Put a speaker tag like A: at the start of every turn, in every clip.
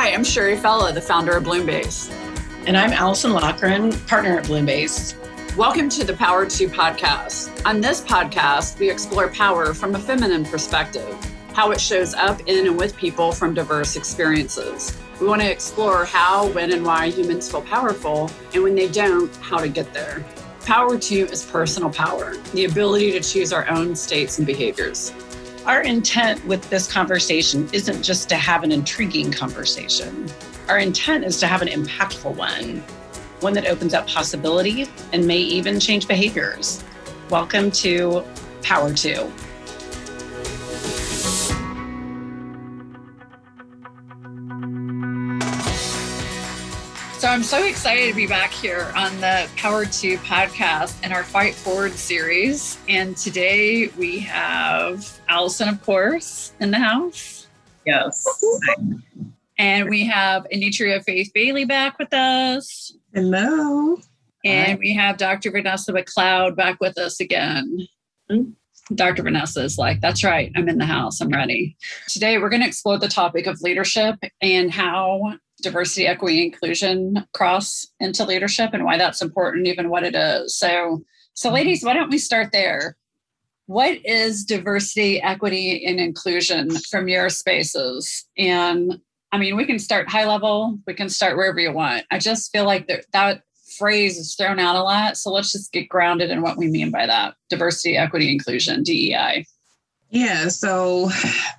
A: Hi, I'm Sherry Fella, the founder of Bloombase.
B: And I'm Allison Lochran, partner at Bloombase.
A: Welcome to the Power 2 podcast. On this podcast, we explore power from a feminine perspective, how it shows up in and with people from diverse experiences. We want to explore how, when, and why humans feel powerful, and when they don't, how to get there. Power 2 is personal power, the ability to choose our own states and behaviors.
B: Our intent with this conversation isn't just to have an intriguing conversation. Our intent is to have an impactful one, one that opens up possibility and may even change behaviors. Welcome to Power 2.
A: So I'm so excited to be back here on the Power 2 podcast and our Fight Forward series. And today we have Allison, of course, in the house.
B: Yes.
A: And we have Anitria Faith Bailey back with us.
C: Hello.
A: And Hi. we have Dr. Vanessa McLeod back with us again. Mm-hmm. Dr. Vanessa is like, that's right, I'm in the house, I'm ready. Today, we're going to explore the topic of leadership and how diversity, equity, inclusion cross into leadership and why that's important, even what it is. So, so mm-hmm. ladies, why don't we start there? What is diversity, equity, and inclusion from your spaces? And I mean, we can start high level, we can start wherever you want. I just feel like that, that phrase is thrown out a lot. So let's just get grounded in what we mean by that diversity, equity, inclusion, DEI.
C: Yeah, so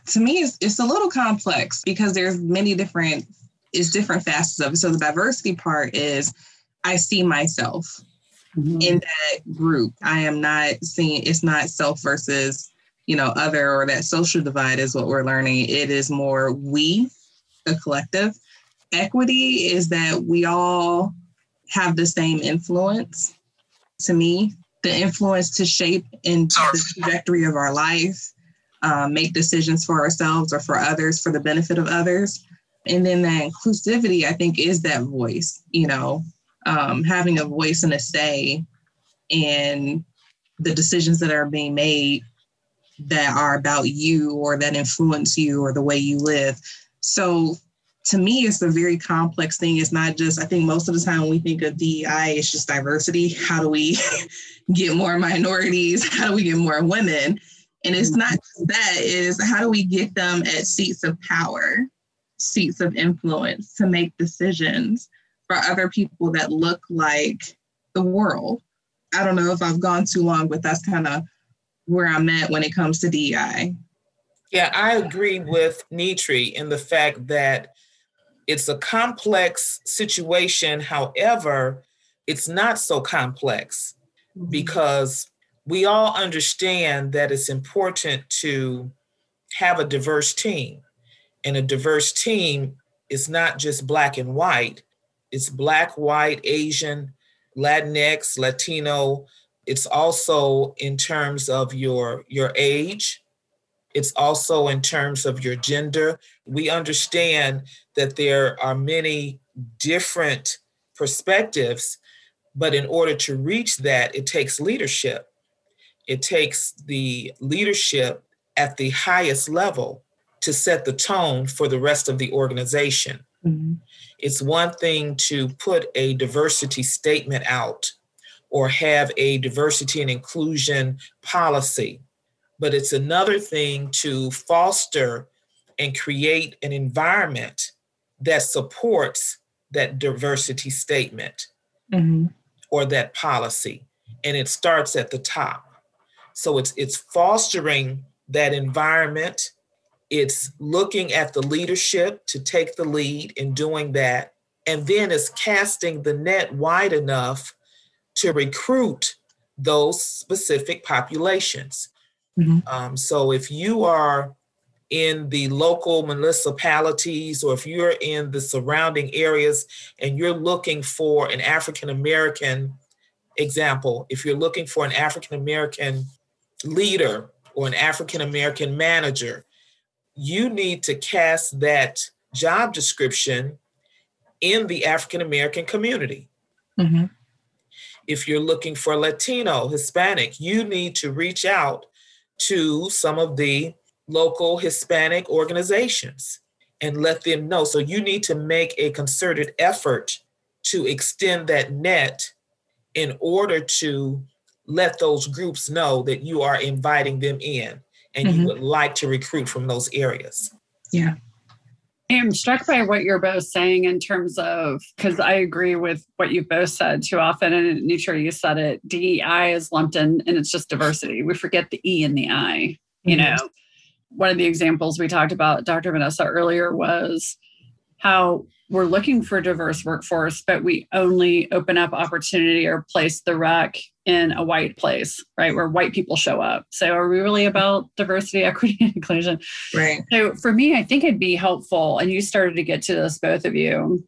C: to me, it's, it's a little complex because there's many different is different facets of it. So the diversity part is I see myself mm-hmm. in that group. I am not seeing it's not self versus, you know, other or that social divide is what we're learning. It is more we, a collective. Equity is that we all have the same influence. To me, the influence to shape in the trajectory of our life, um, make decisions for ourselves or for others for the benefit of others and then that inclusivity i think is that voice you know um, having a voice and a say in the decisions that are being made that are about you or that influence you or the way you live. So to me it's a very complex thing. It's not just i think most of the time when we think of dei it's just diversity. How do we get more minorities? How do we get more women? And it's not that is how do we get them at seats of power seats of influence to make decisions for other people that look like the world. I don't know if I've gone too long, but that's kind of where I'm at when it comes to DEI.
D: Yeah, I agree with Nitri in the fact that it's a complex situation. However, it's not so complex mm-hmm. because we all understand that it's important to have a diverse team. And a diverse team is not just black and white, it's black, white, Asian, Latinx, Latino. It's also in terms of your, your age. It's also in terms of your gender. We understand that there are many different perspectives, but in order to reach that, it takes leadership. It takes the leadership at the highest level to set the tone for the rest of the organization. Mm-hmm. It's one thing to put a diversity statement out or have a diversity and inclusion policy, but it's another thing to foster and create an environment that supports that diversity statement mm-hmm. or that policy. And it starts at the top. So it's it's fostering that environment it's looking at the leadership to take the lead in doing that. And then it's casting the net wide enough to recruit those specific populations. Mm-hmm. Um, so if you are in the local municipalities or if you're in the surrounding areas and you're looking for an African American example, if you're looking for an African American leader or an African American manager, you need to cast that job description in the African American community. Mm-hmm. If you're looking for Latino, Hispanic, you need to reach out to some of the local Hispanic organizations. and let them know. So you need to make a concerted effort to extend that net in order to let those groups know that you are inviting them in and mm-hmm. you would like to recruit from those areas.
C: Yeah.
A: I'm struck by what you're both saying in terms of because I agree with what you both said too often, and Nitra, you said it. DEI is lumped in, and it's just diversity. We forget the E and the I. You mm-hmm. know, one of the examples we talked about, Dr. Vanessa earlier, was how we're looking for diverse workforce, but we only open up opportunity or place the rec in a white place, right, where white people show up. So are we really about diversity, equity, and inclusion?
C: Right.
A: So for me, I think it'd be helpful, and you started to get to this, both of you,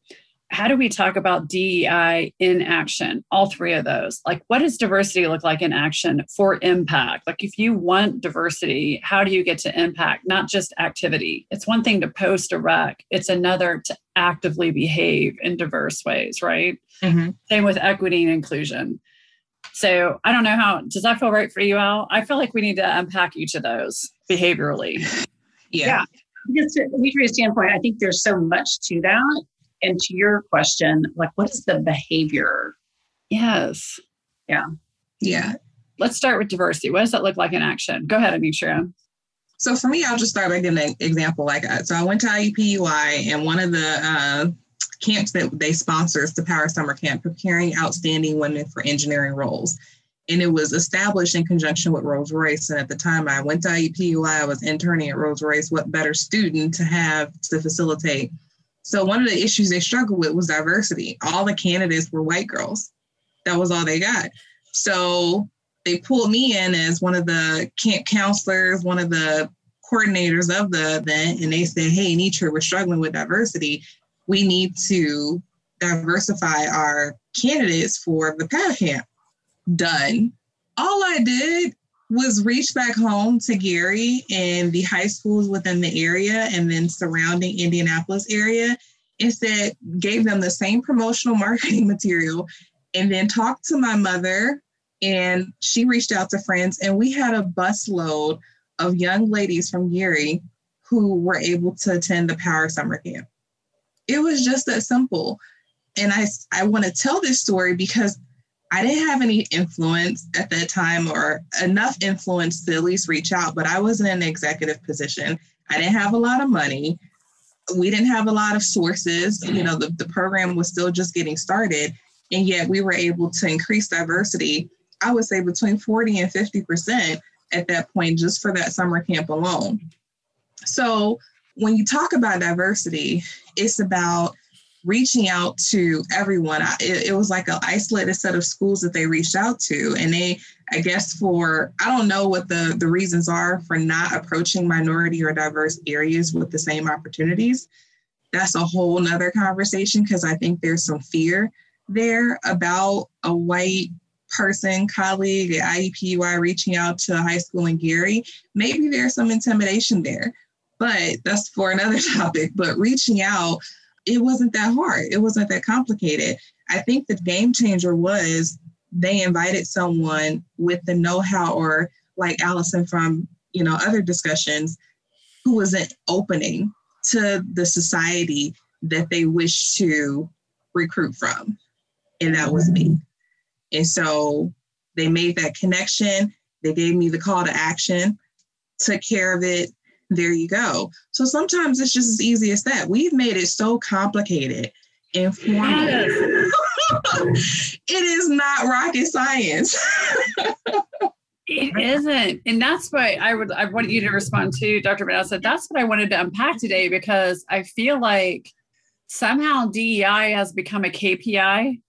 A: how do we talk about DEI in action? All three of those. Like, what does diversity look like in action for impact? Like, if you want diversity, how do you get to impact, not just activity? It's one thing to post a rec, it's another to actively behave in diverse ways, right? Mm-hmm. Same with equity and inclusion. So, I don't know how, does that feel right for you, Al? I feel like we need to unpack each of those behaviorally.
B: Yeah. yeah. Because to Nitria's standpoint, I think there's so much to that and to your question, like what is the behavior?
A: Yes.
B: Yeah.
C: Yeah.
A: Let's start with diversity. What does that look like in action? Go ahead, Anitra.
C: So for me, I'll just start by giving an example. Like, uh, so I went to IUPUI, and one of the uh, camps that they sponsor is the Power Summer Camp, preparing outstanding women for engineering roles. And it was established in conjunction with Rolls Royce. And at the time I went to IUPUI, I was interning at Rolls Royce. What better student to have to facilitate so one of the issues they struggled with was diversity. All the candidates were white girls. That was all they got. So they pulled me in as one of the camp counselors, one of the coordinators of the event, and they said, "Hey, Nitra, we're struggling with diversity. We need to diversify our candidates for the PAD camp." Done. All I did was reach back home to Gary and the high schools within the area and then surrounding Indianapolis area and said, gave them the same promotional marketing material and then talked to my mother and she reached out to friends and we had a bus load of young ladies from Gary who were able to attend the Power Summer Camp. It was just that simple. And I, I want to tell this story because I didn't have any influence at that time or enough influence to at least reach out, but I was in an executive position. I didn't have a lot of money. We didn't have a lot of sources. You know, the, the program was still just getting started. And yet we were able to increase diversity, I would say between 40 and 50% at that point, just for that summer camp alone. So when you talk about diversity, it's about reaching out to everyone. It, it was like an isolated set of schools that they reached out to. And they, I guess, for, I don't know what the, the reasons are for not approaching minority or diverse areas with the same opportunities. That's a whole nother conversation because I think there's some fear there about a white person, colleague at IUPUI reaching out to high school in Gary. Maybe there's some intimidation there, but that's for another topic. But reaching out it wasn't that hard. It wasn't that complicated. I think the game changer was they invited someone with the know-how or like Allison from, you know, other discussions who was an opening to the society that they wish to recruit from. And that was me. And so they made that connection. They gave me the call to action, took care of it, there you go. So sometimes it's just as easy as that. We've made it so complicated and formal. Yes. it is not rocket science.
A: it isn't. And that's why I would I want you to respond to Dr. Vanessa. That's what I wanted to unpack today because I feel like somehow DEI has become a KPI.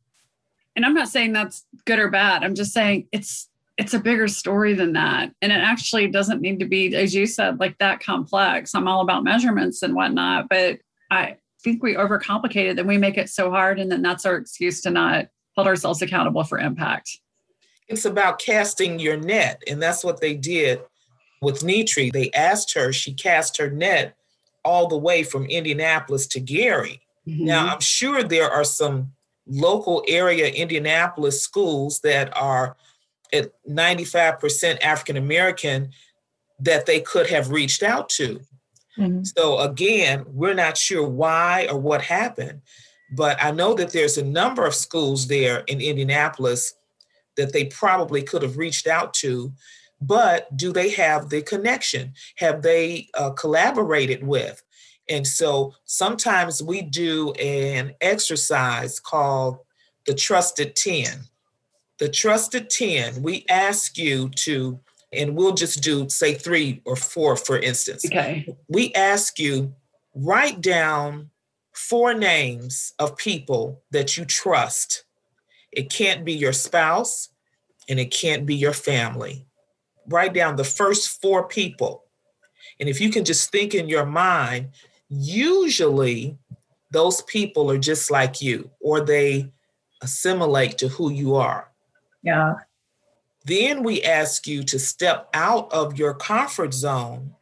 A: And I'm not saying that's good or bad. I'm just saying it's it's a bigger story than that. And it actually doesn't need to be, as you said, like that complex. I'm all about measurements and whatnot, but I think we overcomplicate it and we make it so hard. And then that's our excuse to not hold ourselves accountable for impact.
D: It's about casting your net. And that's what they did with Nitri. They asked her, she cast her net all the way from Indianapolis to Gary. Mm-hmm. Now, I'm sure there are some local area Indianapolis schools that are 95% African American that they could have reached out to. Mm-hmm. So again, we're not sure why or what happened, but I know that there's a number of schools there in Indianapolis that they probably could have reached out to, but do they have the connection? Have they uh, collaborated with? And so sometimes we do an exercise called the Trusted 10. The Trusted 10, we ask you to, and we'll just do, say, three or four, for instance.
A: Okay.
D: We ask you, write down four names of people that you trust. It can't be your spouse and it can't be your family. Write down the first four people. And if you can just think in your mind, usually those people are just like you or they assimilate to who you are.
B: Yeah.
D: Then we ask you to step out of your comfort zone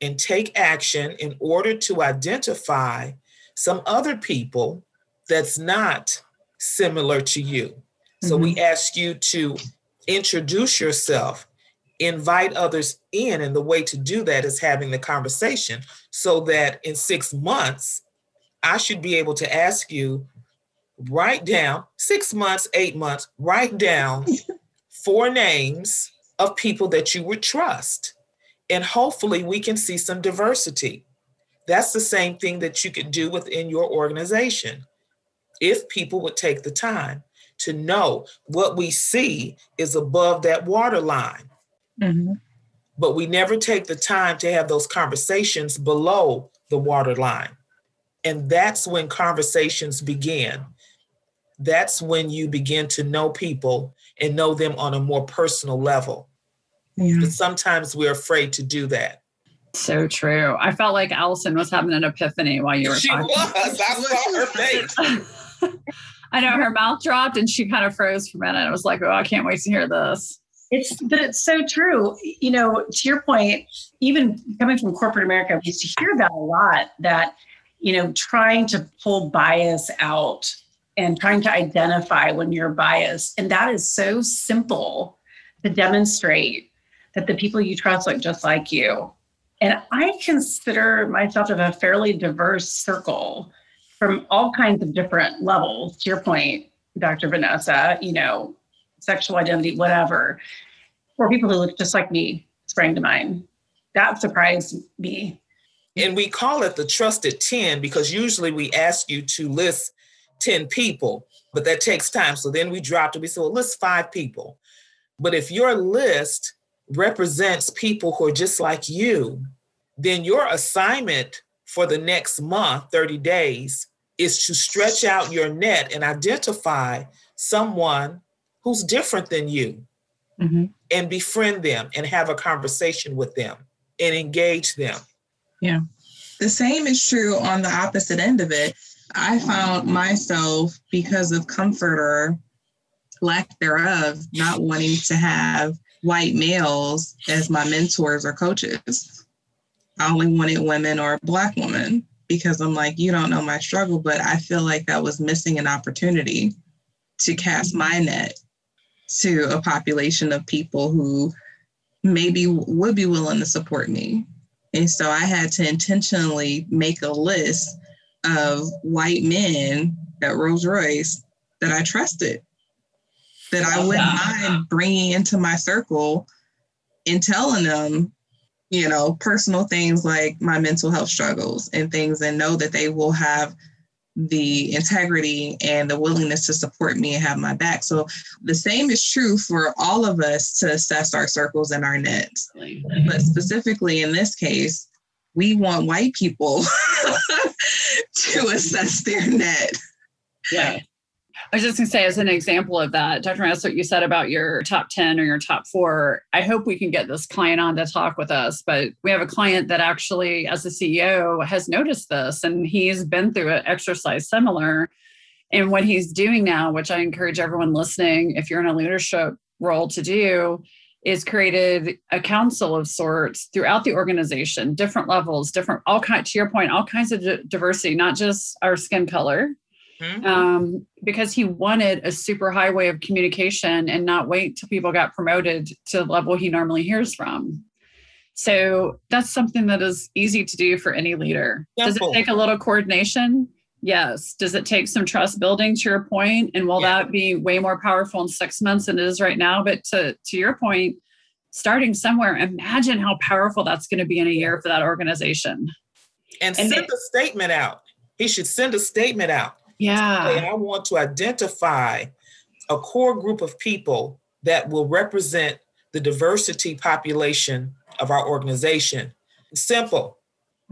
D: and take action in order to identify some other people that's not similar to you. Mm-hmm. So we mm-hmm. ask you to introduce yourself, invite others in, and the way to do that is having the conversation so that in six months, I should be able to ask you, write down six months, eight months, write down four names of people that you would trust. And hopefully we can see some diversity. That's the same thing that you could do within your organization if people would take the time to know what we see is above that water line. Mm-hmm. But we never take the time to have those conversations below the water line. And that's when conversations begin. That's when you begin to know people and know them on a more personal level. Yeah. But sometimes we're afraid to do that.
A: So true. I felt like Allison was having an epiphany while you were
D: she
A: talking.
D: She was. I saw her face.
A: I know her mouth dropped and she kind of froze for a minute. I was like, oh, I can't wait to hear this.
B: It's but it's so true. You know, to your point, even coming from corporate America, we used to hear that a lot that, you know, trying to pull bias out and trying to identify when you're biased. And that is so simple to demonstrate that the people you trust look just like you. And I consider myself have a fairly diverse circle from all kinds of different levels. To your point, Dr. Vanessa, you know, sexual identity, whatever, or people who look just like me sprang to mind. That surprised me.
D: And we call it the trusted 10 because usually we ask you to list 10 people, but that takes time. So then we dropped it. We said, well, list five people. But if your list represents people who are just like you, then your assignment for the next month, 30 days, is to stretch out your net and identify someone who's different than you mm-hmm. and befriend them and have a conversation with them and engage them.
C: Yeah. The same is true on the opposite end of it. I found myself because of comfort or lack thereof, not wanting to have white males as my mentors or coaches. I only wanted women or a black women because I'm like, you don't know my struggle, but I feel like that was missing an opportunity to cast my net to a population of people who maybe would be willing to support me. And so I had to intentionally make a list of white men at Rolls Royce that I trusted, that I wouldn't mind bringing into my circle and telling them you know, personal things like my mental health struggles and things, and know that they will have the integrity and the willingness to support me and have my back. So the same is true for all of us to assess our circles and our nets. But specifically in this case, we want white people to assess their net.
A: Yeah. I was just going to say, as an example of that, Dr. Mass, what you said about your top 10 or your top four, I hope we can get this client on to talk with us. But we have a client that actually, as a CEO, has noticed this and he's been through an exercise similar. And what he's doing now, which I encourage everyone listening, if you're in a leadership role to do, is created a council of sorts throughout the organization, different levels, different, all kind, to your point, all kinds of diversity, not just our skin color, Mm-hmm. Um, because he wanted a super highway of communication and not wait till people got promoted to the level he normally hears from. So that's something that is easy to do for any leader. Simple. Does it take a little coordination? Yes. Does it take some trust building to your point? And will yeah. that be way more powerful in six months than it is right now? But to, to your point, starting somewhere, imagine how powerful that's going to be in a year for that organization.
D: And, and send a statement out. He should send a statement out.
A: Yeah.
D: Say, I want to identify a core group of people that will represent the diversity population of our organization. Simple.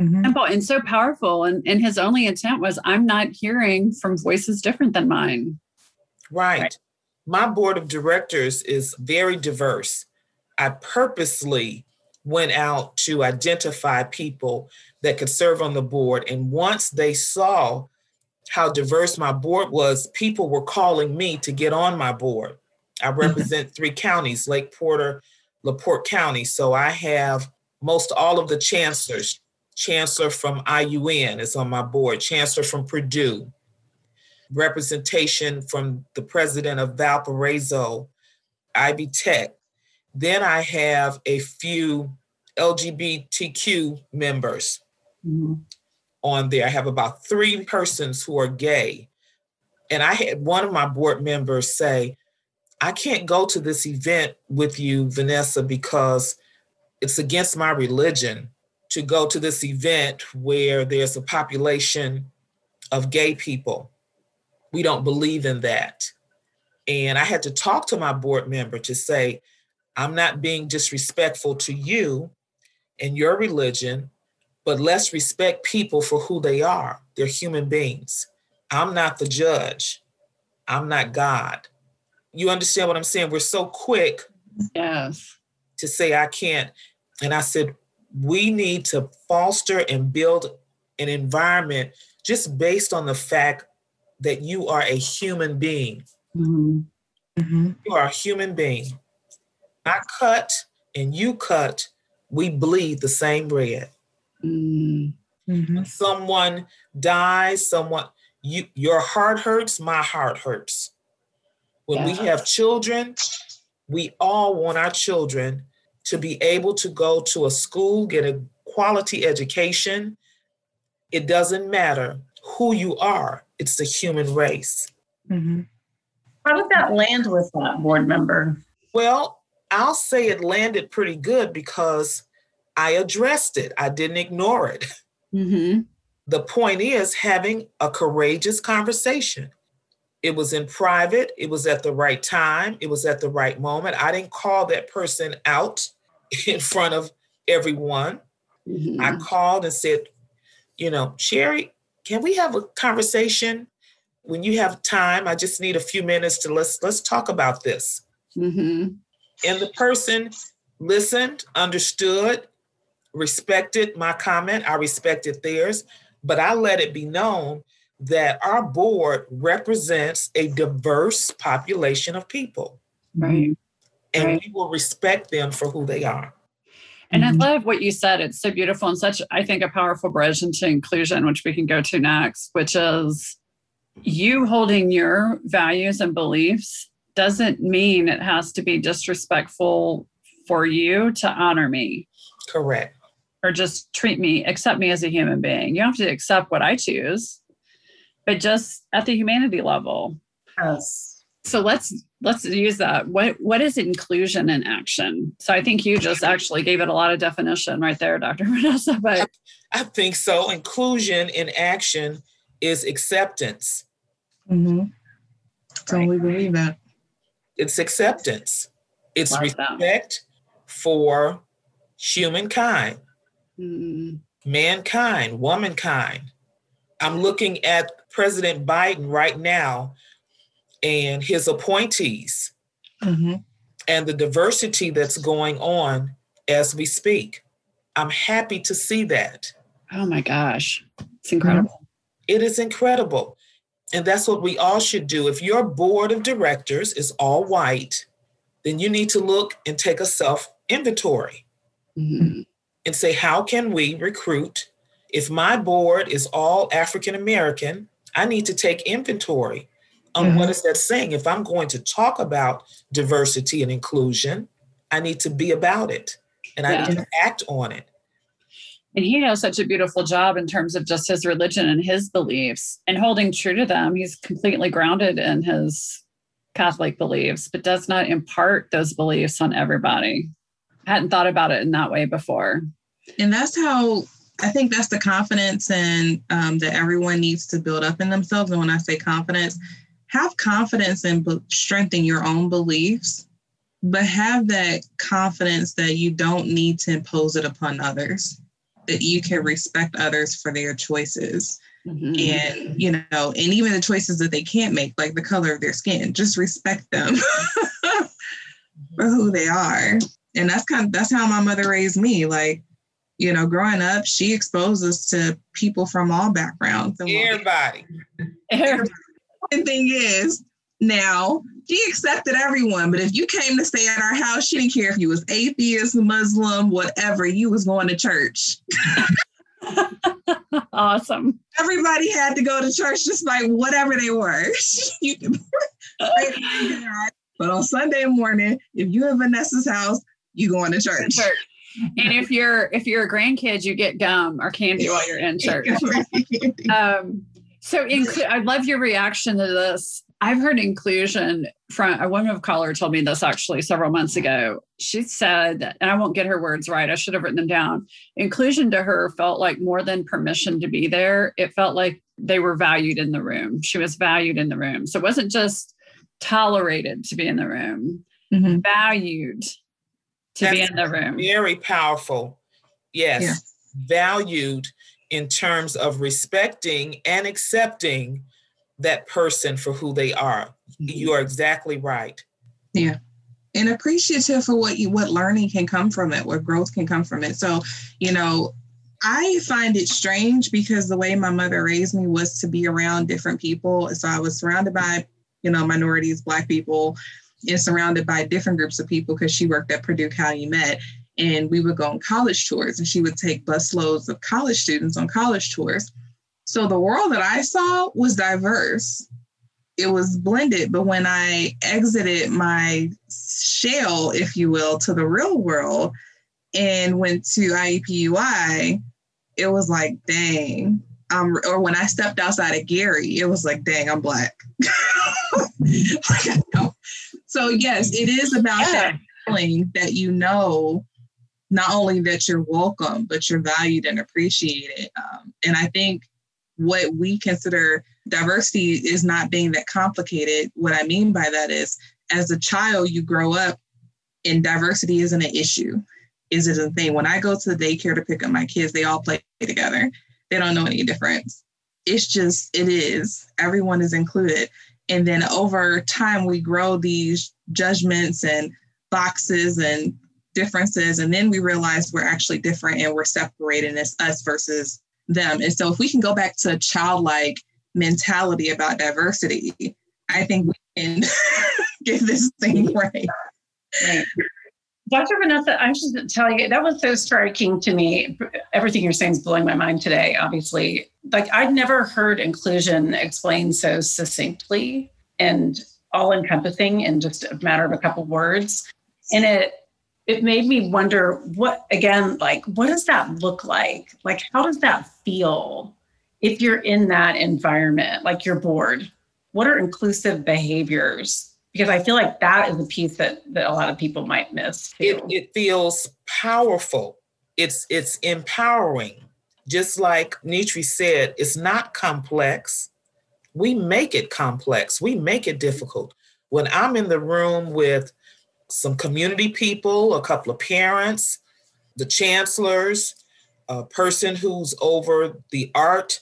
A: Mm-hmm. Simple and so powerful. And, and his only intent was I'm not hearing from voices different than mine.
D: Right. right. My board of directors is very diverse. I purposely went out to identify people that could serve on the board. And once they saw how diverse my board was, people were calling me to get on my board. I represent three counties, Lake Porter, LaPorte County. So I have most all of the chancellors. Chancellor from IUN is on my board, Chancellor from Purdue, representation from the president of Valparaiso, Ivy Tech. Then I have a few LGBTQ members mm-hmm. on there. I have about three persons who are gay. And I had one of my board members say, I can't go to this event with you, Vanessa, because it's against my religion to go to this event where there's a population of gay people. We don't believe in that. And I had to talk to my board member to say, I'm not being disrespectful to you and your religion, but let's respect people for who they are. They're human beings. I'm not the judge, I'm not God you understand what I'm saying? We're so quick
A: yes.
D: to say, I can't. And I said, we need to foster and build an environment just based on the fact that you are a human being. Mm-hmm. Mm-hmm. You are a human being. I cut and you cut, we bleed the same bread. Mm-hmm. Someone dies, someone you your heart hurts, my heart hurts. When yeah. we have children, we all want our children to be able to go to a school, get a quality education. It doesn't matter who you are, it's the human race.
B: Mm-hmm. How did that land with that board member?
D: Well, I'll say it landed pretty good because I addressed it, I didn't ignore it. Mm-hmm. The point is having a courageous conversation. It was in private. It was at the right time. It was at the right moment. I didn't call that person out in front of everyone. Mm-hmm. I called and said, you know, Sherry, can we have a conversation when you have time? I just need a few minutes to let's let's talk about this. Mm-hmm. And the person listened, understood, respected my comment. I respected theirs, but I let it be known that our board represents a diverse population of people.
A: Right.
D: And
A: right.
D: we will respect them for who they are.
A: And mm-hmm. I love what you said. It's so beautiful and such, I think, a powerful bridge into inclusion, which we can go to next, which is you holding your values and beliefs doesn't mean it has to be disrespectful for you to honor me.
D: Correct.
A: Or just treat me, accept me as a human being. You have to accept what I choose but just at the humanity level.
B: Yes.
A: So let's let's use that. What what is inclusion in action? So I think you just actually gave it a lot of definition right there, Dr. Vanessa. But
D: I think so. Inclusion in action is acceptance.
C: Mm-hmm. Totally believe that.
D: It's acceptance. It's like respect that. for humankind, mm. mankind, womankind. I'm looking at President Biden right now and his appointees mm-hmm. and the diversity that's going on as we speak. I'm happy to see that.
A: Oh my gosh, it's incredible.
D: It is incredible. And that's what we all should do. If your board of directors is all white, then you need to look and take a self inventory mm-hmm. and say, how can we recruit? If my board is all African American, I need to take inventory on mm-hmm. what is that saying. If I'm going to talk about diversity and inclusion, I need to be about it. and I need to act on it.
A: And he does such a beautiful job in terms of just his religion and his beliefs and holding true to them. He's completely grounded in his Catholic beliefs, but does not impart those beliefs on everybody. I hadn't thought about it in that way before.
C: And that's how I think that's the confidence and um, that everyone needs to build up in themselves. And when I say confidence, have confidence and be- strengthen your own beliefs, but have that confidence that you don't need to impose it upon others, that you can respect others for their choices. Mm-hmm. And, you know, and even the choices that they can't make, like the color of their skin, just respect them for who they are. And that's kind of, that's how my mother raised me. Like, you know, growing up, she exposed us to people from all backgrounds.
D: Everybody.
C: Everybody. The thing is, now she accepted everyone, but if you came to stay at our house, she didn't care if you was atheist, Muslim, whatever, you was going to church.
A: awesome.
C: Everybody had to go to church just despite whatever they were. you can but on Sunday morning, if you in Vanessa's house, you going to church. church
A: and if you're if you're a grandkid, you get gum or candy while you're in church. um, so inc- I love your reaction to this. I've heard inclusion from a woman of color told me this actually several months ago. She said, and I won't get her words right, I should have written them down. Inclusion to her felt like more than permission to be there. It felt like they were valued in the room. She was valued in the room. So it wasn't just tolerated to be in the room, mm-hmm. valued to That's be in the room.
D: Very powerful. Yes. Yeah. Valued in terms of respecting and accepting that person for who they are. Mm-hmm. You are exactly right.
C: Yeah. And appreciative for what you what learning can come from it, what growth can come from it. So, you know, I find it strange because the way my mother raised me was to be around different people. So I was surrounded by, you know, minorities, black people, and surrounded by different groups of people because she worked at Purdue Calumet. And we would go on college tours, and she would take busloads of college students on college tours. So the world that I saw was diverse. It was blended, but when I exited my shell, if you will, to the real world and went to IUPUI, it was like, dang. Um, or when I stepped outside of Gary, it was like, dang, I'm black. So yes, it is about yeah. that feeling that you know not only that you're welcome, but you're valued and appreciated. Um, and I think what we consider diversity is not being that complicated. What I mean by that is, as a child, you grow up and diversity isn't an issue. Is it a thing? When I go to the daycare to pick up my kids, they all play together. They don't know any difference. It's just, it is. Everyone is included. And then over time, we grow these judgments and boxes and differences. And then we realize we're actually different and we're separating as us versus them. And so if we can go back to a childlike mentality about diversity, I think we can get this thing right.
B: right. Dr. Vanessa, I'm should tell you, that was so striking to me. Everything you're saying is blowing my mind today, obviously. Like, I'd never heard inclusion explained so succinctly and all encompassing in just a matter of a couple words. And it, it made me wonder what, again, like, what does that look like? Like, how does that feel if you're in that environment, like you're bored? What are inclusive behaviors because I feel like that is a piece that that a lot of people might miss.
D: It, it feels powerful. It's it's empowering. Just like Nitri said, it's not complex. We make it complex. We make it difficult. When I'm in the room with some community people, a couple of parents, the chancellors, a person who's over the art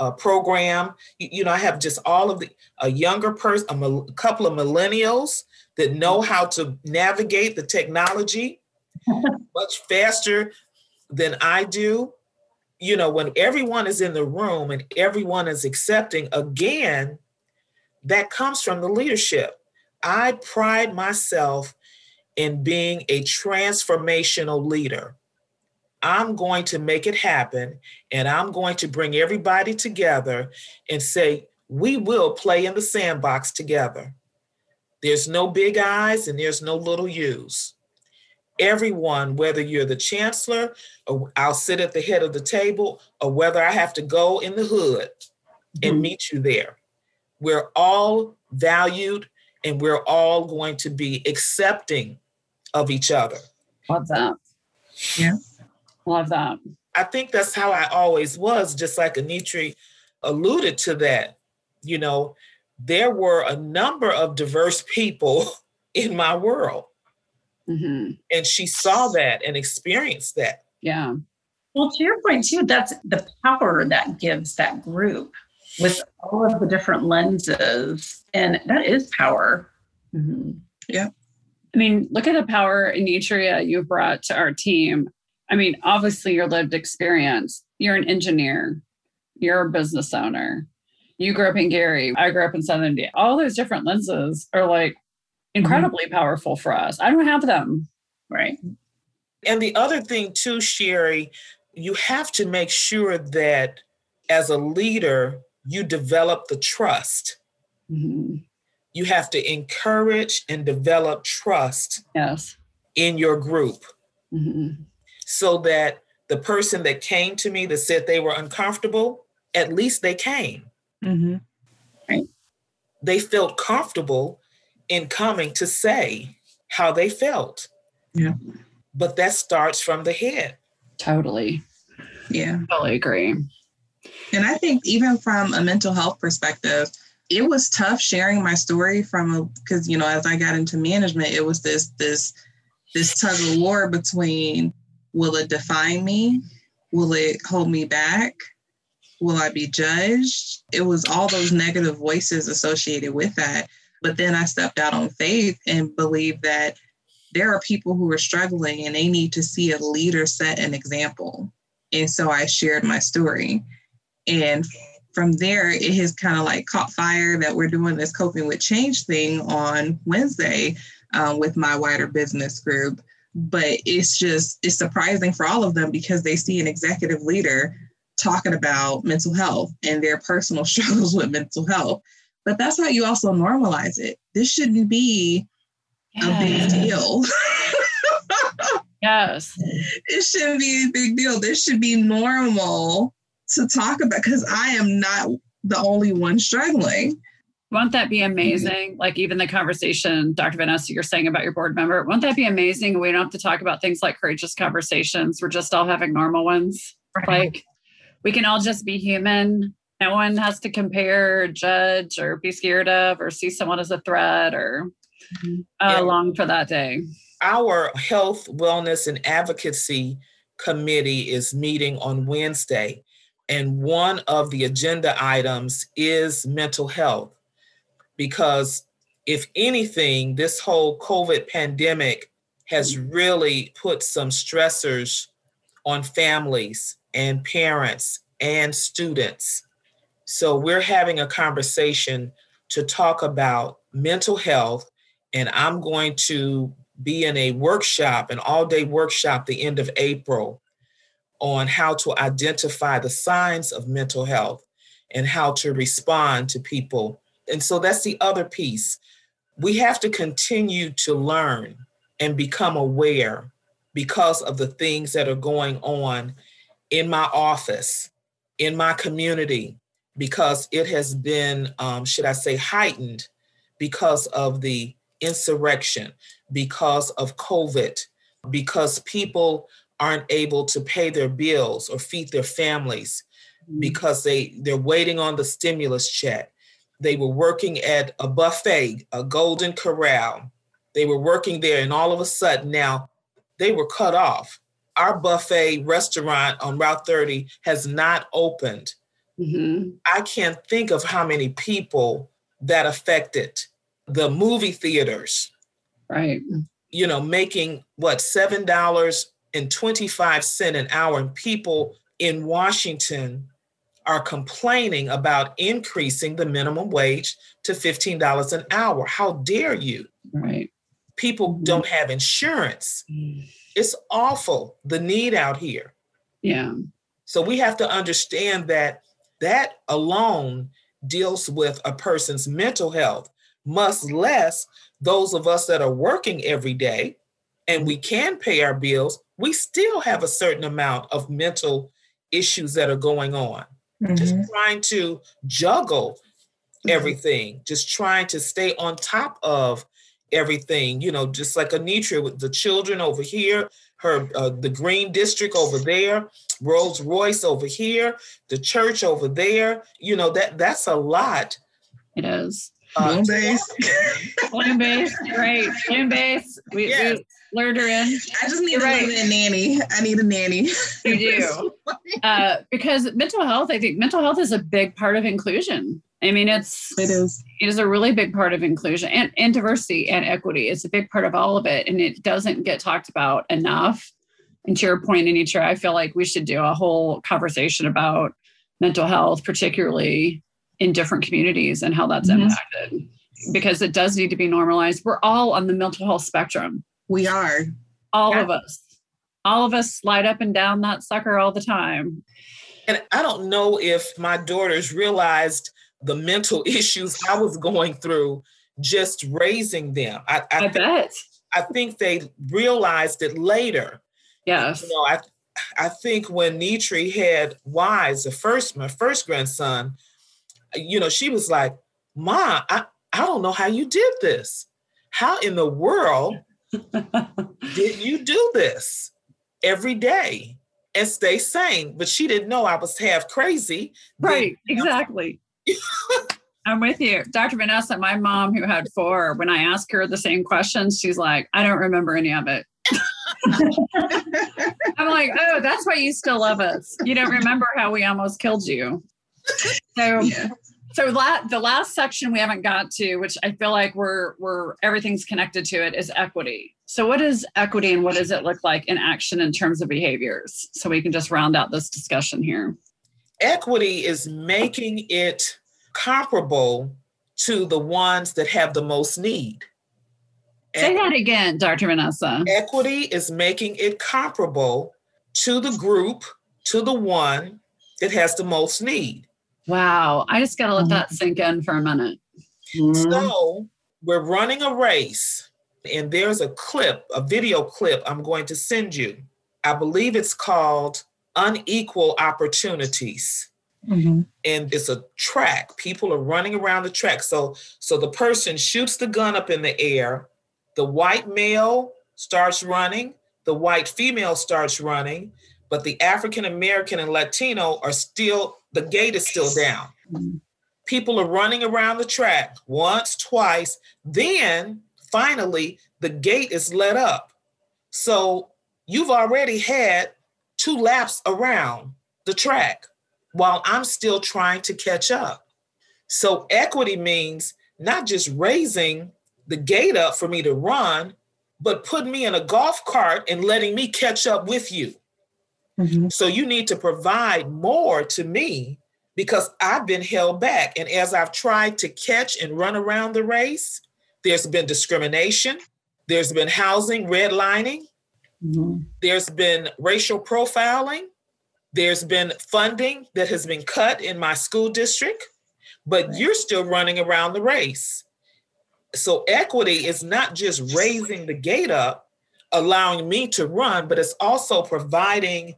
D: uh, program. You, you, know, I have just all of the a younger person, a, a couple of millennials that know how to navigate the technology much faster than I do. You know, when everyone is in the room and everyone is accepting, again, that comes from the leadership. I pride myself in being a transformational leader. I'm going to make it happen and I'm going to bring everybody together and say, we will play in the sandbox together. There's no big eyes and there's no little U's. everyone, whether you're the chancellor or I'll sit at the head of the table, or whether I have to go in the hood and mm-hmm. meet you there. We're all valued and we're all going to be accepting of each other.
A: Love that.
C: Yeah.
A: Love that.
D: I think that's how I always was, just like Anitri alluded to that. You know, there were a number of diverse people in my world. Mm-hmm. And she saw that and experienced that.
A: Yeah.
B: Well, to your point, too, that's the power that gives that group with all of the different lenses. And that is power.
C: Mm-hmm. Yeah.
A: I mean, look at the power Anitria you've brought to our team. I mean, obviously, your lived experience. You're an engineer, you're a business owner. You grew up in Gary. I grew up in Southern India. All those different lenses are like incredibly mm-hmm. powerful for us. I don't have them.
B: Right.
D: And the other thing, too, Sherry, you have to make sure that as a leader, you develop the trust. Mm-hmm. You have to encourage and develop trust
A: yes.
D: in your group mm-hmm. So that the person that came to me that said they were uncomfortable, at least they came.
C: Mm-hmm.
B: Right.
D: They felt comfortable in coming to say how they felt.
C: Yeah.
D: But that starts from the head.
A: Totally.
C: Yeah.
A: Totally agree.
C: And I think even from a mental health perspective, it was tough sharing my story from a because you know as I got into management, it was this this this tug of war between will it define me? Will it hold me back? Will I be judged? It was all those negative voices associated with that. But then I stepped out on faith and believed that there are people who are struggling and they need to see a leader set an example. And so I shared my story. And from there, it has kind of like caught fire that we're doing this coping with change thing on Wednesday um, with my wider business group. But it's just, it's surprising for all of them because they see an executive leader talking about mental health and their personal struggles with mental health. But that's how you also normalize it. This shouldn't be a big deal.
A: yes.
C: It shouldn't be a big deal. This should be normal to talk about because I am not the only one struggling.
A: Won't that be amazing? Like even the conversation, Dr. Vanessa, you're saying about your board member, won't that be amazing? We don't have to talk about things like courageous conversations. We're just all having normal ones. Right. Like we can all just be human. No one has to compare, or judge, or be scared of, or see someone as a threat or mm-hmm. uh, yeah. long for that day.
D: Our health, wellness, and advocacy committee is meeting on Wednesday. And one of the agenda items is mental health. Because if anything, this whole COVID pandemic has really put some stressors on families and parents and students. So we're having a conversation to talk about mental health, and I'm going to be in a workshop, an all day workshop, the end of April, on how to identify the signs of mental health and how to respond to people. And so that's the other piece. We have to continue to learn and become aware because of the things that are going on in my office, in my community, because it has been, um, should I say, heightened because of the insurrection, because of COVID, because people aren't able to pay their bills or feed their families mm-hmm. because they they're waiting on the stimulus check. They were working at a buffet, a Golden Corral. They were working there, and all of a sudden now they were cut off our buffet restaurant on Route 30 has not opened. Mm-hmm. I can't think of how many people that affected. The movie theaters,
A: right?
D: You know, making what seven dollars and twenty five cent an hour, and people in Washington are complaining about increasing the minimum wage to fifteen dollars an hour. How dare you?
A: Right.
D: People mm-hmm. don't have insurance. Mm-hmm it's awful the need out here.
A: Yeah.
D: So we have to understand that that alone deals with a person's mental health, much less those of us that are working every day and we can pay our bills, we still have a certain amount of mental issues that are going on. Mm-hmm. Just trying to juggle mm-hmm. everything, just trying to stay on top of everything, you know, just like Anitra with the children over here, her uh, the green district over there, Rolls Royce over here, the church over there. You know that that's a lot.
A: It is.
C: Uh, base.
A: Bloom base, right? Bloom base. We, yes. we lured her in.
C: I just need right. a nanny. I need a nanny.
A: You do. uh, because mental health, I think mental health is a big part of inclusion. I mean, it's
C: it is
A: it is a really big part of inclusion and, and diversity and equity. It's a big part of all of it, and it doesn't get talked about enough. And to your point, Anitra, I feel like we should do a whole conversation about mental health, particularly in different communities and how that's mm-hmm. impacted, because it does need to be normalized. We're all on the mental health spectrum.
C: We are
A: all yeah. of us. All of us slide up and down that sucker all the time.
D: And I don't know if my daughters realized the mental issues I was going through just raising them. I,
A: I, I bet.
D: I think they realized it later.
A: Yes.
D: You know, I I think when Nitri had Wise, the first my first grandson, you know, she was like, "Ma, I I don't know how you did this. How in the world did you do this every day and stay sane?" But she didn't know I was half crazy.
A: Right. exactly. I'm with you. Dr. Vanessa, my mom, who had four, when I ask her the same questions, she's like, I don't remember any of it. I'm like, oh, that's why you still love us. You don't remember how we almost killed you. So, yeah. So la- the last section we haven't got to, which I feel like we're we're everything's connected to it, is equity. So, what is equity, and what does it look like in action in terms of behaviors? So we can just round out this discussion here.
D: Equity is making it comparable to the ones that have the most need.
A: Say that again, Dr. Vanessa.
D: Equity is making it comparable to the group, to the one that has the most need.
A: Wow. I just got to let that mm-hmm. sink in for a minute.
D: Mm-hmm. So we're running a race, and there's a clip, a video clip I'm going to send you. I believe it's called Unequal Opportunities. Mm-hmm. And it's a track. People are running around the track. So, so the person shoots the gun up in the air. The white male starts running. The white female starts running. But the African American and Latino are still. The gate is still down. People are running around the track once, twice. Then finally, the gate is let up. So you've already had two laps around the track while I'm still trying to catch up. So equity means not just raising the gate up for me to run, but putting me in a golf cart and letting me catch up with you. Mm-hmm. So you need to provide more to me because I've been held back. And as I've tried to catch and run around the race, there's been discrimination, there's been housing redlining, mm-hmm. there's been racial profiling, there's been funding that has been cut in my school district, but right. you're still running around the race. So equity is not just raising the gate up, allowing me to run, but it's also providing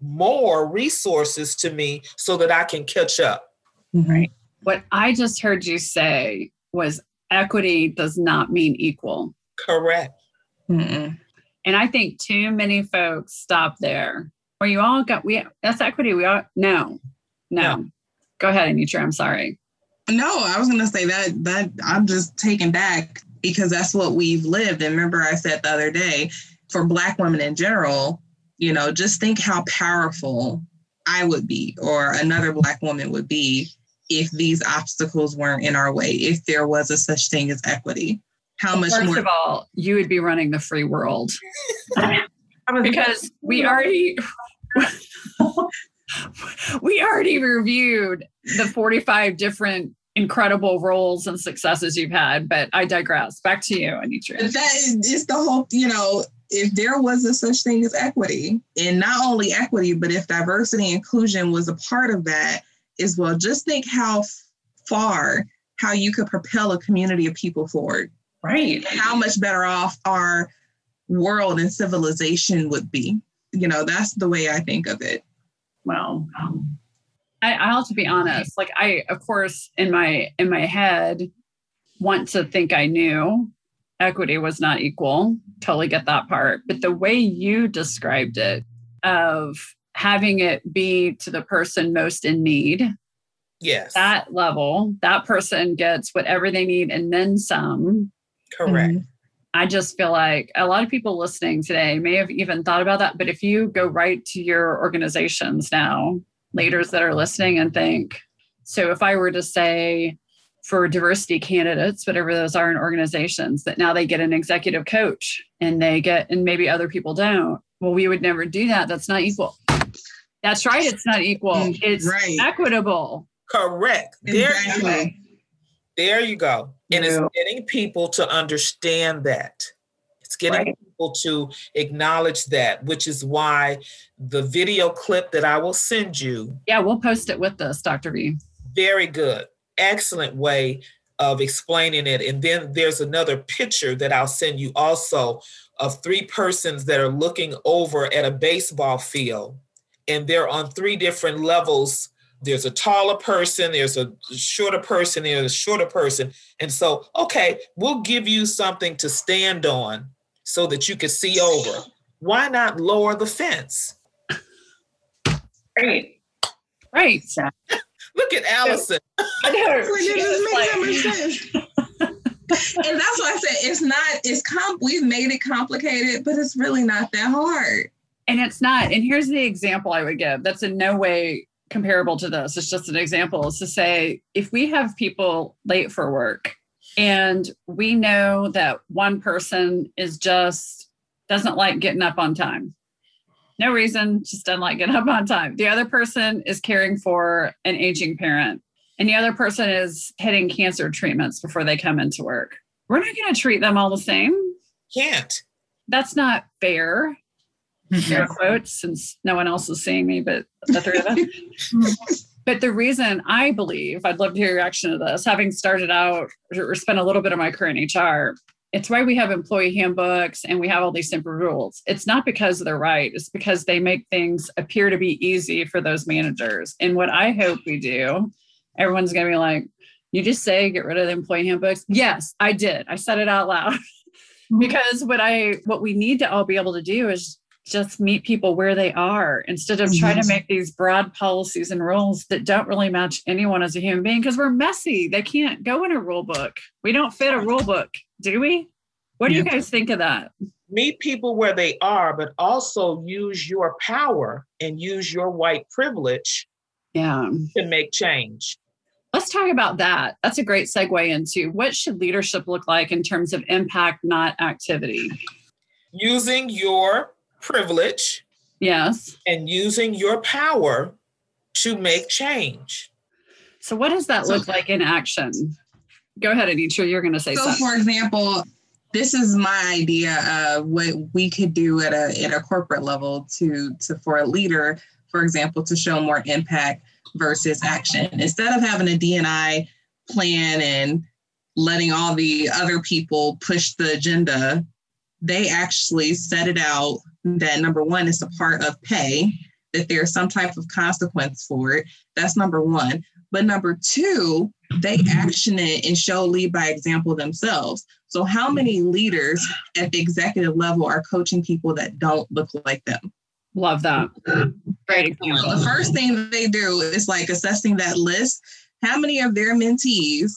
D: more resources to me so that I can catch up. Mm-hmm.
A: Right. What I just heard you say was equity does not mean equal.
D: Correct.
A: Mm-mm. And I think too many folks stop there or you all got we that's equity. We all no, no. Go ahead, Anitra. I'm sorry.
C: No, I was gonna say that that I'm just taken back because that's what we've lived. And remember, I said the other day, for Black women in general, you know, just think how powerful I would be or another Black woman would be if these obstacles weren't in our way, if there was a such thing as equity. How well, much
A: first
C: more?
A: First of all, you would be running the free world. because we already we already reviewed the 45 different incredible roles and successes you've had, but I digress. Back to you, Anitra.
C: That is the whole, you know, if there was a such thing as equity, and not only equity, but if diversity and inclusion was a part of that as well, just think how far, how you could propel a community of people forward.
A: Right.
C: How much better off our world and civilization would be. You know, that's the way I think of it.
A: Well, I, I have to be honest. Like I, of course, in my in my head, want to think I knew equity was not equal. Totally get that part. But the way you described it, of having it be to the person most in need.
D: Yes.
A: That level, that person gets whatever they need and then some.
D: Correct. Mm-hmm.
A: I just feel like a lot of people listening today may have even thought about that. But if you go right to your organizations now, leaders that are listening and think, so if I were to say for diversity candidates, whatever those are in organizations, that now they get an executive coach and they get, and maybe other people don't. Well, we would never do that. That's not equal. That's right. It's not equal. Mm, it's right. equitable.
D: Correct. There exactly. you go. There you go. And it's getting people to understand that. It's getting right. people to acknowledge that, which is why the video clip that I will send you.
A: Yeah, we'll post it with this, Dr. V.
D: Very good. Excellent way of explaining it. And then there's another picture that I'll send you also of three persons that are looking over at a baseball field. And they're on three different levels there's a taller person, there's a shorter person, there's a shorter person. And so, okay, we'll give you something to stand on so that you can see over. Why not lower the fence?
A: Right. Right.
D: Look at Allison. I
C: know. and that's why I said it's not, it's comp we've made it complicated, but it's really not that hard.
A: And it's not. And here's the example I would give. That's in no way comparable to this. It's just an example is to say if we have people late for work and we know that one person is just doesn't like getting up on time. No reason, just doesn't like getting up on time. The other person is caring for an aging parent, and the other person is hitting cancer treatments before they come into work. We're not going to treat them all the same.
D: Can't.
A: That's not fair air mm-hmm. quotes since no one else is seeing me but the three of us. but the reason I believe, I'd love to hear your reaction to this, having started out or spent a little bit of my career in HR, it's why we have employee handbooks and we have all these simple rules. It's not because they're right, it's because they make things appear to be easy for those managers. And what I hope we do, everyone's going to be like, you just say get rid of the employee handbooks. Yes, I did. I said it out loud. because what I what we need to all be able to do is just meet people where they are instead of trying to mm-hmm. make these broad policies and rules that don't really match anyone as a human being because we're messy. They can't go in a rule book. We don't fit a rule book, do we? What do yeah. you guys think of that?
D: Meet people where they are, but also use your power and use your white privilege
A: yeah.
D: to make change.
A: Let's talk about that. That's a great segue into what should leadership look like in terms of impact, not activity?
D: Using your privilege.
A: Yes.
D: And using your power to make change.
A: So, what does that so, look like in action? Go ahead, Anitra. You're going to say
C: so.
A: Something.
C: For example, this is my idea of what we could do at a at a corporate level to to for a leader, for example, to show more impact versus action. Instead of having a DNI plan and letting all the other people push the agenda, they actually set it out that number one, is a part of pay, that there's some type of consequence for it. That's number one. But number two, they action it and show lead by example themselves. So, how many leaders at the executive level are coaching people that don't look like them?
A: Love that.
C: Great example. The first thing they do is like assessing that list. How many of their mentees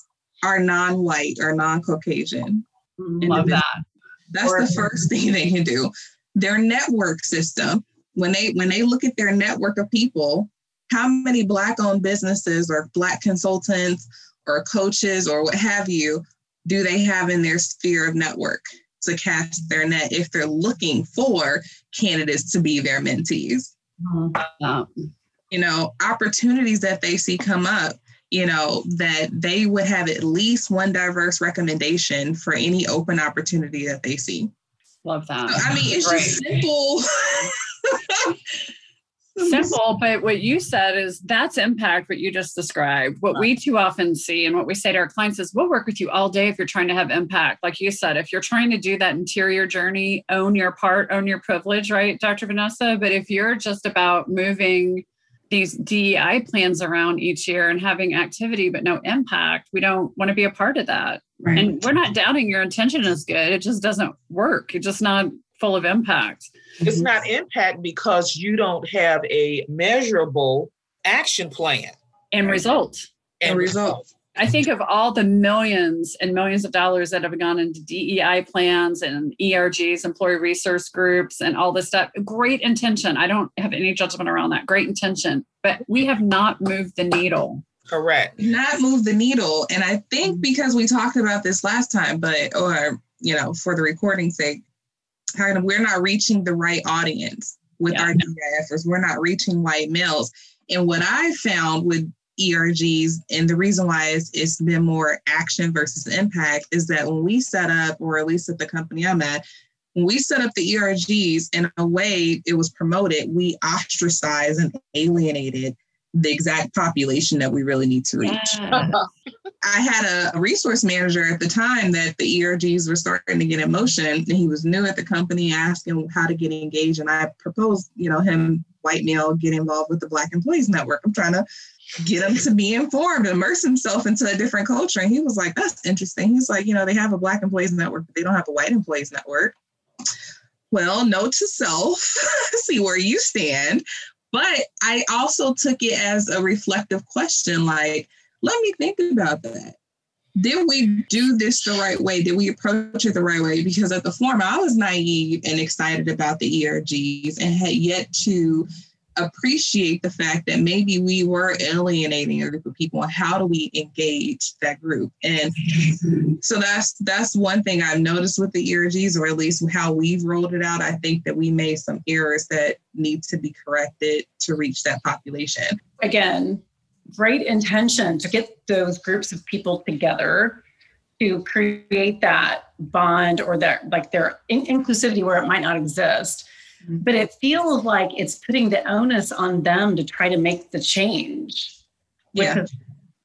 C: are non white or non Caucasian?
A: Love that.
C: That's or, the first thing they can do their network system when they when they look at their network of people how many black owned businesses or black consultants or coaches or what have you do they have in their sphere of network to cast their net if they're looking for candidates to be their mentees mm-hmm. you know opportunities that they see come up you know that they would have at least one diverse recommendation for any open opportunity that they see
A: Love that.
C: I mean, it's just simple,
A: simple, but what you said is that's impact, what you just described. What we too often see and what we say to our clients is we'll work with you all day if you're trying to have impact. Like you said, if you're trying to do that interior journey, own your part, own your privilege, right, Dr. Vanessa? But if you're just about moving these DEI plans around each year and having activity but no impact, we don't want to be a part of that. Right. And we're not doubting your intention is good. It just doesn't work. It's just not full of impact.
D: It's mm-hmm. not impact because you don't have a measurable action plan
A: and result.
C: And, result.
A: I think of all the millions and millions of dollars that have gone into DEI plans and ERGs, employee resource groups, and all this stuff. Great intention. I don't have any judgment around that. Great intention. But we have not moved the needle.
D: Correct.
C: Not moved the needle. And I think mm-hmm. because we talked about this last time, but, or, you know, for the recording sake, kind of we're not reaching the right audience with yeah. our DEI efforts. We're not reaching white males. And what I found with ERGs, and the reason why it's, it's been more action versus impact, is that when we set up, or at least at the company I'm at, when we set up the ERGs in a way it was promoted, we ostracized and alienated the exact population that we really need to reach. Yeah. I had a resource manager at the time that the ERGs were starting to get in motion, and he was new at the company, asking how to get engaged. And I proposed, you know, him, white male, get involved with the Black Employees Network. I'm trying to get him to be informed, immerse himself into a different culture. And he was like, that's interesting. He's like, you know, they have a Black Employees Network, but they don't have a White Employees Network. Well, note to self, see where you stand. But I also took it as a reflective question like, let me think about that. Did we do this the right way? Did we approach it the right way? Because at the forum, I was naive and excited about the ERGs and had yet to appreciate the fact that maybe we were alienating a group of people and how do we engage that group? And so that's that's one thing i've noticed with the ergs or at least how we've rolled it out. I think that we made some errors that need to be corrected to reach that population.
B: Again great intention to get those groups of people together to create that bond or that like their in- inclusivity where it might not exist. But it feels like it's putting the onus on them to try to make the change which yeah.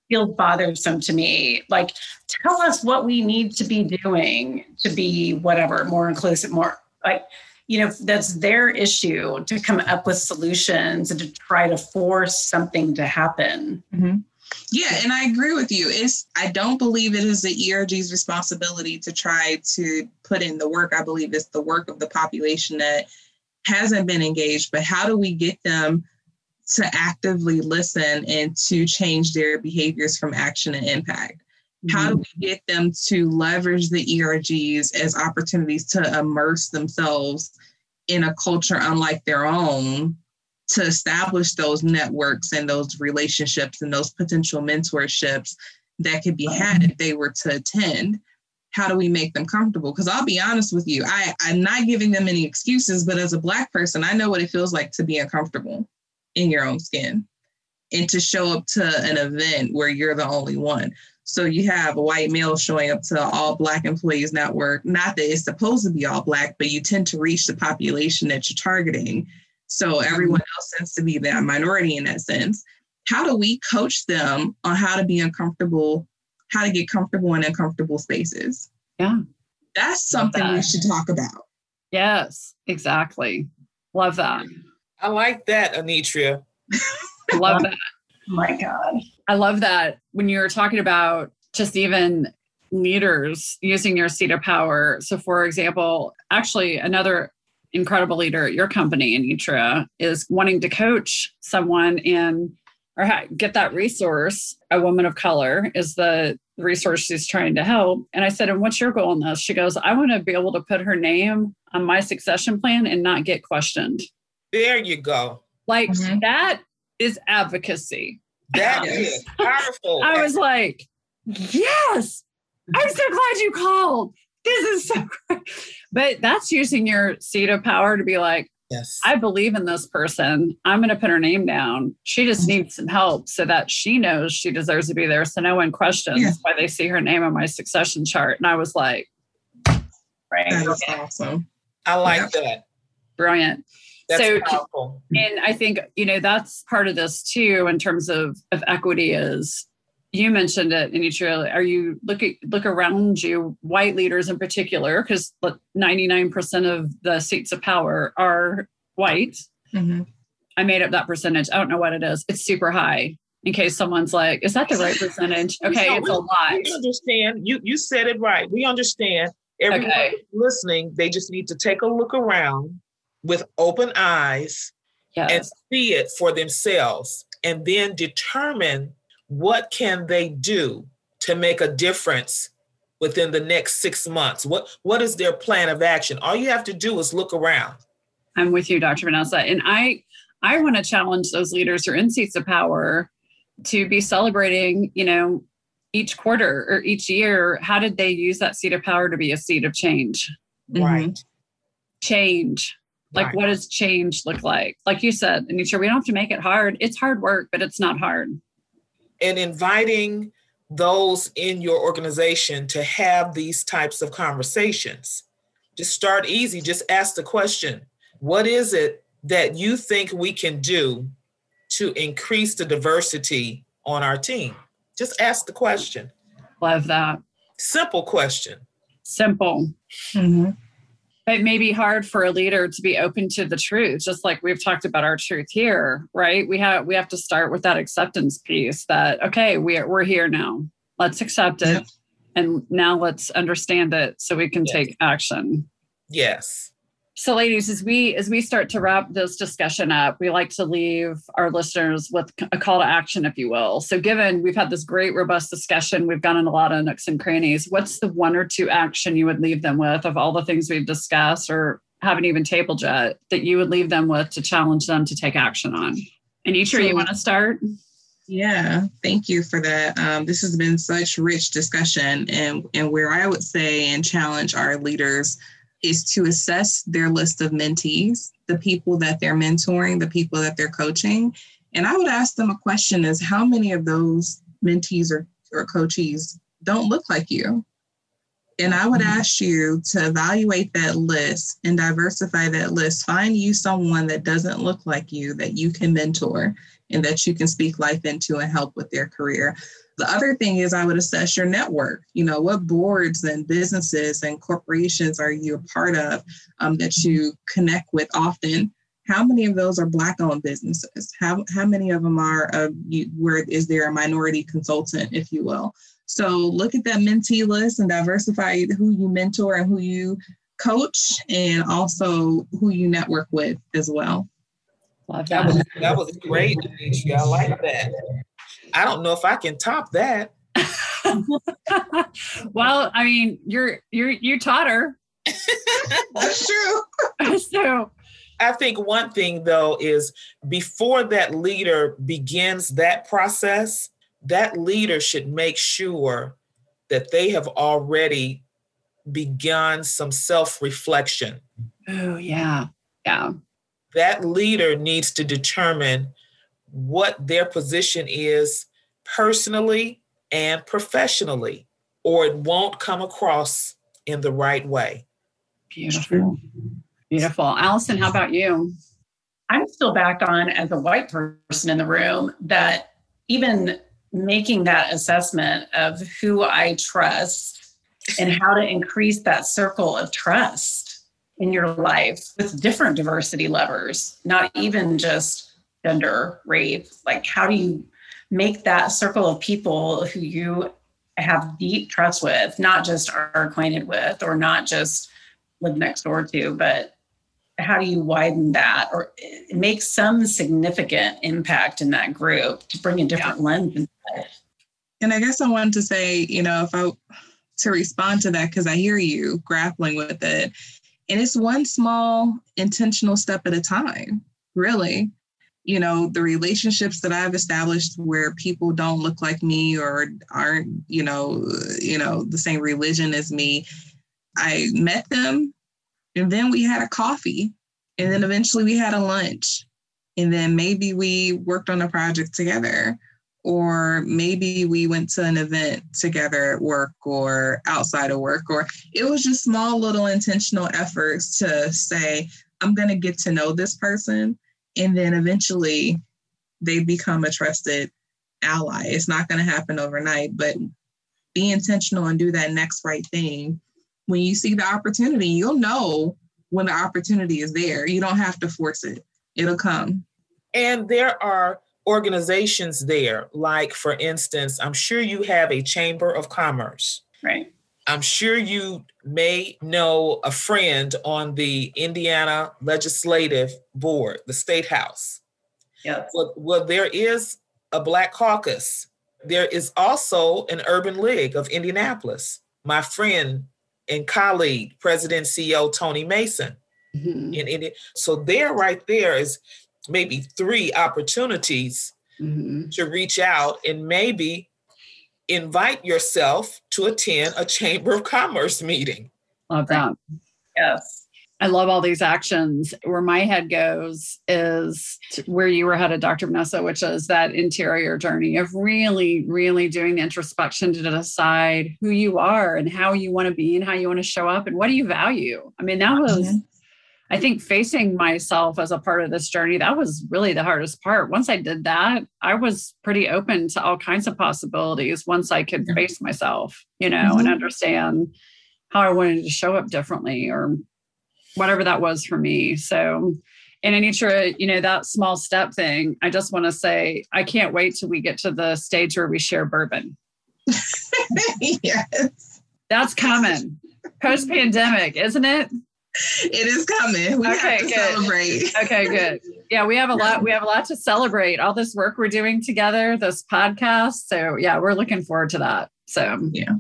B: feels bothersome to me like tell us what we need to be doing to be whatever more inclusive more like you know that's their issue to come up with solutions and to try to force something to happen
C: mm-hmm. Yeah, and I agree with you. It's I don't believe it is the ERG's responsibility to try to put in the work. I believe it's the work of the population that hasn't been engaged, but how do we get them to actively listen and to change their behaviors from action and impact? Mm-hmm. How do mm-hmm. we get them to leverage the ERGs as opportunities to immerse themselves in a culture unlike their own to establish those networks and those relationships and those potential mentorships that could be had if they were to attend? How do we make them comfortable? Because I'll be honest with you, I, I'm not giving them any excuses, but as a Black person, I know what it feels like to be uncomfortable in your own skin and to show up to an event where you're the only one. So you have a white male showing up to all Black employees network. Not that it's supposed to be all Black, but you tend to reach the population that you're targeting. So mm-hmm. everyone else tends to be that minority in that sense. How do we coach them on how to be uncomfortable how to get comfortable in uncomfortable spaces.
A: Yeah.
C: That's something that. we should talk about.
A: Yes, exactly. Love that.
D: I like that, Anitra.
A: love that.
B: Oh my God.
A: I love that when you're talking about just even leaders using your seat of power. So, for example, actually, another incredible leader at your company, Anitra, is wanting to coach someone in or get that resource. A woman of color is the resource she's trying to help. And I said, And what's your goal in this? She goes, I want to be able to put her name on my succession plan and not get questioned.
D: There you go.
A: Like mm-hmm. that is advocacy.
D: That is powerful.
A: I was like, Yes, I'm so glad you called. This is so great. But that's using your seat of power to be like,
D: Yes.
A: I believe in this person. I'm going to put her name down. She just mm-hmm. needs some help so that she knows she deserves to be there. So no one questions yeah. why they see her name on my succession chart. And I was like,
C: right. That is awesome.
D: I like yeah. that.
A: Brilliant.
D: That's
A: so
D: powerful.
A: and i think you know that's part of this too in terms of of equity is you mentioned it Anitra, are you look at look around you white leaders in particular because 99% of the seats of power are white
C: Mm-hmm.
A: i made up that percentage i don't know what it is it's super high in case someone's like is that the right percentage okay
D: No,
A: it's a lot
D: We understand. You you said it right. We understand. Everyone
A: Okay.
D: listening, they just need to take a look around with open eyes and see it for themselves and then determine what can they do to make a difference within the next 6 months. What what is their plan of action? All you have to do is look around.
A: I'm with you, Dr. Vanessa. And I I want to challenge those leaders who are in seats of power to be celebrating, you know, each quarter or each year, how did they use that seat of power to be a seat of change? Mm-hmm.
D: Right.
A: Change. Like
D: Right.
A: what does change look like? Like you said, Anitra, we don't have to make it hard. It's hard work, but it's not hard.
D: And inviting those in your organization to have these types of conversations. Just start easy, just ask the question What is it that you think we can do to increase the diversity on our team? Just ask the question.
A: Love that.
D: Simple question.
A: Simple.
C: Mm-hmm.
A: It may be hard for a leader to be open to the truth, just like we've talked about our truth here, right? We have we have to start with that acceptance piece that okay, we're we're here now. Let's accept it.
C: Yep.
A: And now let's understand it so we can
D: Yes.
A: take action.
D: Yes.
A: So ladies, as we as we start to wrap this discussion up, we like to leave our listeners with a call to action, if you will. So given we've had this great robust discussion, we've gone in a lot of nooks and crannies, what's the one or two action you would leave them with of all the things we've discussed or haven't even tabled yet that you would leave them with to challenge them to take action on? And each
C: So-
A: you want to start?
C: Yeah, thank you for that. Um, this has been such rich discussion, and and where I would say and challenge our leaders is to assess their list of mentees, the people that they're mentoring, the people that they're coaching, and I would ask them a question: Is how many of those mentees or or coachees don't look like you? And I would mm-hmm. ask you to evaluate that list and diversify that list. Find you someone that doesn't look like you that you can mentor and that you can speak life into and help with their career. The other thing is, I would assess your network. You know, what boards and businesses and corporations are you a part of um, that you connect with often? How many of those are Black-owned businesses? How how many of them are uh, you, where is there a minority consultant, if you will? So look at that mentee list and diversify who you mentor and who you coach, and also who you network with as well.
A: Love
D: That was that was great, Demetria. I like that. I don't know if I can top that.
A: well, I mean, you're you're you taught her.
C: That's true.
A: so
D: I think one thing though is before that leader begins that process, that leader should make sure that they have already begun some self reflection.
A: oh yeah. Yeah.
D: That leader needs to determine what their position is personally and professionally, or it won't come across in the right way.
A: Beautiful. Beautiful. Allison, how about you?
B: I'm still back on as a white person in the room that even making that assessment of who I trust and how to increase that circle of trust in your life with different diversity levers, not even just gender, race. Like, how do you make that circle of people who you have deep trust with, not just are acquainted with or not just live next door to, but how do you widen that or make some significant impact in that group to bring a different lens into it?
C: And I guess I wanted to say, you know, if I to respond to that because I hear you grappling with it, and it's one small intentional step at a time, really. You know, the relationships that I've established where people don't look like me or aren't, you know, you know, the same religion as me. I met them and then we had a coffee and then eventually we had a lunch and then maybe we worked on a project together or maybe we went to an event together at work or outside of work or it was just small little intentional efforts to say I'm going to get to know this person. And then eventually they become a trusted ally. It's not going to happen overnight, but be intentional and do that next right thing. When you see the opportunity, you'll know when the opportunity is there. You don't have to force it, it'll come.
D: And there are organizations there, like, for instance, I'm sure you have a Chamber of Commerce.
B: Right.
D: I'm sure you may know a friend on the Indiana Legislative Board, the State House.
B: Yes.
D: Well, well, there is a Black Caucus. There is also an Urban League of Indianapolis. My friend and colleague, President CEO Tony Mason. Mm-hmm. So there, right there is maybe three opportunities mm-hmm. to reach out and maybe invite yourself to attend a Chamber of Commerce meeting.
A: Love that.
B: Yes.
A: I love all these actions. Where my head goes is where you were headed, Dr. Vanessa, which is that interior journey of really, really doing the introspection to decide who you are and how you want to be and how you want to show up and what do you value. I mean, that was, mm-hmm. I think, facing myself as a part of this journey, that was really the hardest part. Once I did that, I was pretty open to all kinds of possibilities once I could face myself, you know, mm-hmm. and understand how I wanted to show up differently or whatever that was for me. So, and Anitra, you know, that small step thing, I just want to say, I can't wait till we get to the stage where we share bourbon.
C: yes.
A: That's coming post pandemic, isn't it?
C: It is coming. We okay, have to good. celebrate.
A: okay, good. Yeah, we have a lot. We have a lot to celebrate. All this work we're doing together, this podcast. So yeah, we're looking forward to that. So
C: yeah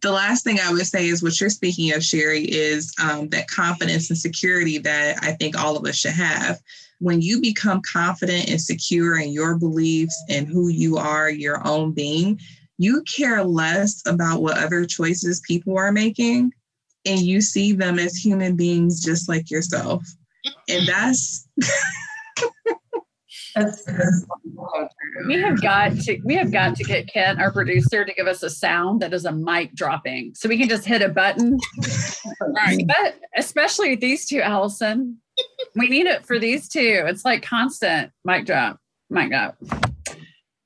C: the last thing I would say is what you're speaking of, Sherry, is um, that confidence and security that I think all of us should have. When you become confident and secure in your beliefs and who you are, your own being, you care less about what other choices people are making and you see them as human beings just like yourself. And that's
A: we have got to we have got to get Kent, our producer, to give us a sound that is a mic dropping, so we can just hit a button. right. But especially these two, Allison, we need it for these two. It's like constant mic drop, mic drop.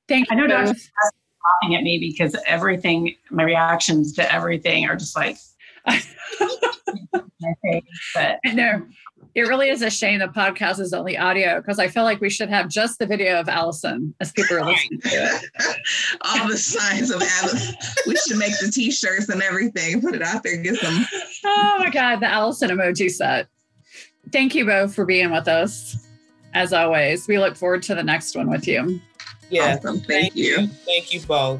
A: Thank you. I know
B: Doc's laughing at me because everything, my reactions to everything are just like.
A: But no, it really is a shame the podcast is only audio because I feel like we should have just the video of Allison as people are listening to it.
C: All the signs of Allison. we should make the t-shirts and everything, put it out there, get some.
A: Oh my God, the Allison emoji set. Thank you both for being with us. As always, we look forward to the next one with you.
D: Yeah, awesome. thank, thank you. you. Thank you both.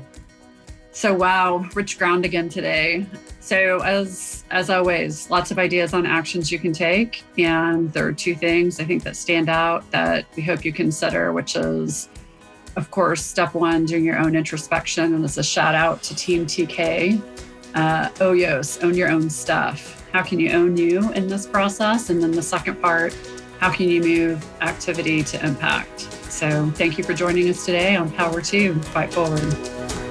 A: So wow, rich ground again today. So as as always, lots of ideas on actions you can take. And there are two things I think that stand out that we hope you consider, which is of course, step one, doing your own introspection. And this is a shout out to Team TK. Uh, OYOS, own your own stuff. How can you own you in this process? And then the second part, how can you move activity to impact? So thank you for joining us today on Power 2 Fight Forward.